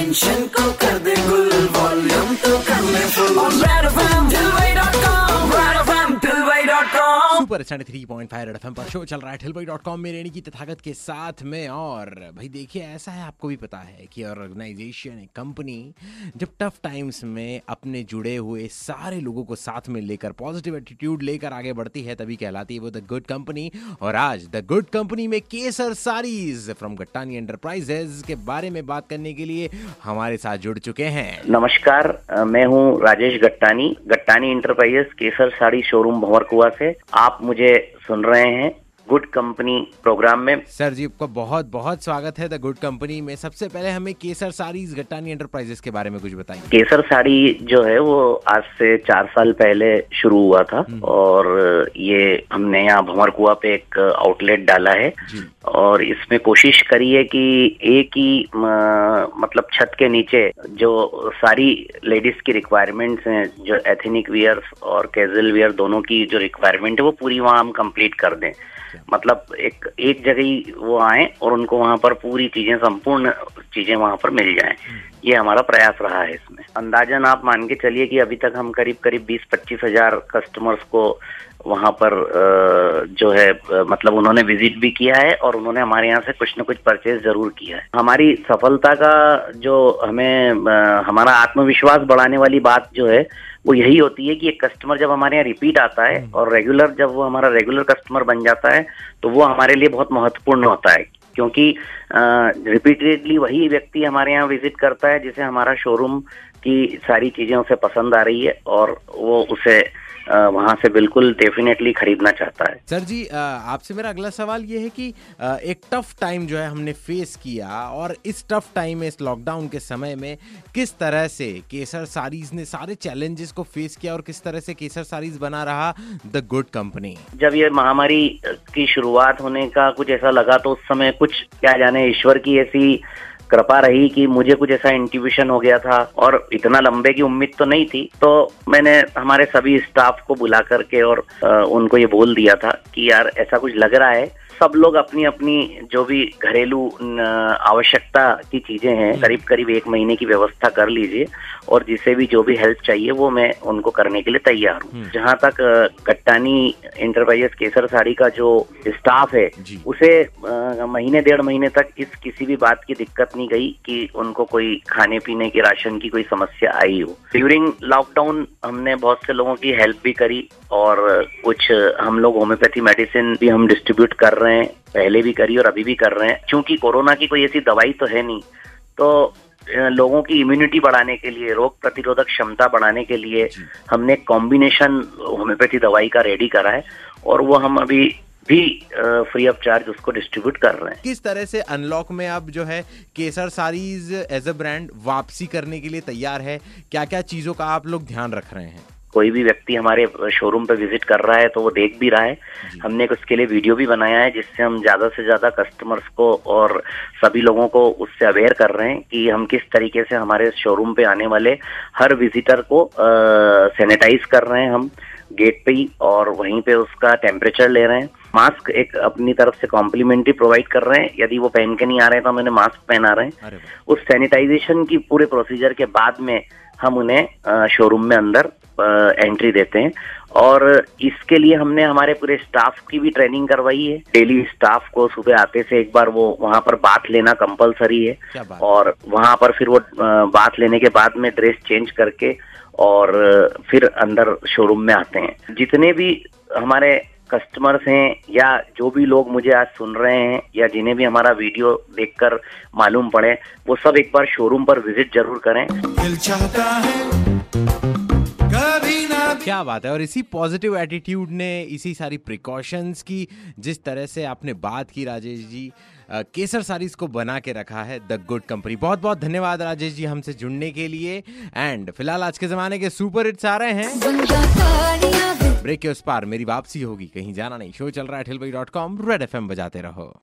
Tension को कर दे super stand three point five F पर शो चल रहा है ठिलबाई डॉट कॉम में रेणी की तथागत के साथ में। और भाई देखिए, ऐसा है, आपको भी पता है कि ऑर्गेनाइजेशन, एक कंपनी, जब टफ टाइम्स में अपने जुड़े हुए सारे लोगों को साथ में लेकर, पॉजिटिव एटीट्यूड लेकर आगे बढ़ती है, तभी कहलाती है वो द गुड कंपनी। और आज द गुड कंपनी में Kesar saris from Gattani enterprises के बारे में बात करने के लिए हमारे साथ जुड़ चुके हैं। नमस्कार मैं हूँ राजेश गट्टानी गट्टानी इंटरप्राइजेस केसर साड़ी शोरूम भंवरकुआ से। आप मुझे सुन रहे हैं गुड कंपनी प्रोग्राम में। सर जी आपका बहुत बहुत स्वागत है द गुड कंपनी में। सबसे पहले हमें केसर सारीज गट्टानी एंटरप्राइजेस के बारे में कुछ बताइए। केसर साड़ी जो है वो आज से चार साल पहले शुरू हुआ था और ये हमने यहाँ भंवरकुआ पे एक आउटलेट डाला है और इसमें कोशिश करी है कि एक ही मतलब छत के नीचे जो सारी लेडीज़ की रिक्वायरमेंट्स हैं जो एथेनिक वियर और कैजुअल वियर दोनों की जो रिक्वायरमेंट है वो पूरी वहाँ हम कंप्लीट कर दें। मतलब एक एक जगह ही वो आए और उनको वहाँ पर पूरी चीज़ें, संपूर्ण चीज़ें वहाँ पर मिल जाएँ। ये हमारा प्रयास रहा है इसमें। अंदाजन आप मान के चलिए कि अभी तक हम करीब करीब बीस पच्चीस हज़ार कस्टमर्स को वहाँ पर जो है मतलब उन्होंने विज़िट भी किया है और उन्होंने हमारे यहाँ से कुछ न कुछ परचेज ज़रूर किया है। हमारी सफलता का जो हमें हमारा आत्मविश्वास बढ़ाने वाली बात जो है वो यही होती है कि एक कस्टमर जब हमारे यहाँ रिपीट आता है और रेगुलर जब वो हमारा रेगुलर कस्टमर बन जाता है तो वो हमारे लिए बहुत महत्वपूर्ण होता है। क्योंकि रिपीटेडली वही व्यक्ति हमारे यहाँ विज़िट करता है जिसे हमारा शोरूम की सारी चीज़ें उसे पसंद आ रही है और वो उसे वहाँ से बिल्कुल डेफिनेटली खरीदना चाहता है। सर जी आपसे मेरा अगला सवाल ये है कि एक टफ टाइम जो है हमने फेस किया और इस टफ टाइम में इस लॉकडाउन के समय में किस तरह से केसर सारीज ने सारे चैलेंजेस को फेस किया और किस तरह से केसर सारीज बना रहा द गुड कंपनी जब ये महामारी की शुरुआत होने का कुछ ऐसा लगा तो उस समय कुछ क्या जाने ईश्वर की ऐसी कृपा रही कि मुझे कुछ ऐसा इंट्यूशन हो गया था और इतना लंबे की उम्मीद तो नहीं थी तो मैंने हमारे सभी स्टाफ को बुला करके और उनको ये बोल दिया था कि यार ऐसा कुछ लग रहा है सब लोग अपनी अपनी जो भी घरेलू आवश्यकता की चीज़ें हैं करीब करीब एक महीने की व्यवस्था कर लीजिए और जिसे भी जो भी हेल्प चाहिए वो मैं उनको करने के लिए तैयार हूँ। जहाँ तक कट्टानी इंटरप्राइजेस केसर साड़ी का जो स्टाफ है उसे महीने डेढ़ महीने तक इस किसी भी बात की दिक्कत नहीं गई कि उनको कोई खाने पीने की राशन की कोई समस्या आई हो। ड्यूरिंग लॉकडाउन हमने बहुत से लोगों की हेल्प भी करी और कुछ हम लोग होम्योपैथी मेडिसिन भी हम डिस्ट्रीब्यूट कर रहे हैं पहले भी करी और अभी भी कर रहे हैं। क्योंकि कोरोना की कोई ऐसी दवाई तो है नहीं तो लोगों की इम्यूनिटी बढ़ाने के लिए रोग प्रतिरोधक क्षमता बढ़ाने के लिए हमने कॉम्बिनेशन होम्योपैथी दवाई का रेडी करा है और वो हम अभी भी फ्री ऑफ़ चार्ज उसको डिस्ट्रीब्यूट कर रहे हैं। किस तरह से अनलॉक में अब जो है Kesar saris as a brand वापसी करने के लिए तैयार है? क्या क्या चीज़ों का आप लोग ध्यान रख रहे हैं? कोई भी व्यक्ति हमारे शोरूम पे विज़िट कर रहा है तो वो देख भी रहा है। हमने एक उसके लिए वीडियो भी बनाया है जिससे हम ज़्यादा से ज़्यादा कस्टमर्स को और सभी लोगों को उससे अवेयर कर रहे हैं कि हम किस तरीके से हमारे शोरूम पे आने वाले हर विजिटर को सैनिटाइज कर रहे हैं हम गेट पे ही और वहीं पे उसका टेम्परेचर ले रहे हैं। मास्क एक अपनी तरफ़ से कॉम्प्लीमेंट्री प्रोवाइड कर रहे हैं। यदि वो पहन के नहीं आ रहे हैं तो हम उन्हें मास्क पहना रहे हैं। उस सैनिटाइजेशन की पूरे प्रोसीजर के बाद में हम उन्हें शोरूम में अंदर एंट्री देते हैं। और इसके लिए हमने हमारे पूरे स्टाफ की भी ट्रेनिंग करवाई है। डेली स्टाफ को सुबह आते से एक बार वो वहाँ पर बात लेना कंपलसरी है। और वहाँ पर फिर वो बात लेने के बाद में ड्रेस चेंज करके और फिर अंदर शोरूम में आते हैं। जितने भी हमारे कस्टमर्स हैं या जो भी लोग मुझे आज सुन रहे हैं या जिन्हें भी हमारा वीडियो देखकर मालूम पड़े वो सब एक बार शोरूम पर विज़िट ज़रूर करें। दिल चाहता है क्या बात है? और इसी पॉजिटिव एटीट्यूड ने इसी सारी प्रिकॉशंस की जिस तरह से आपने बात की राजेश जी केसर सारीज को बना के रखा है द गुड कंपनी बहुत बहुत धन्यवाद राजेश जी हमसे जुड़ने के लिए। एंड फ़िलहाल आज के जमाने के सुपर हिट्स आ रहे हैं। ब्रेक के उस पार मेरी वापसी होगी। कहीं जाना नहीं। शो चल रहा है Thilbai dot com red FM बजाते रहो।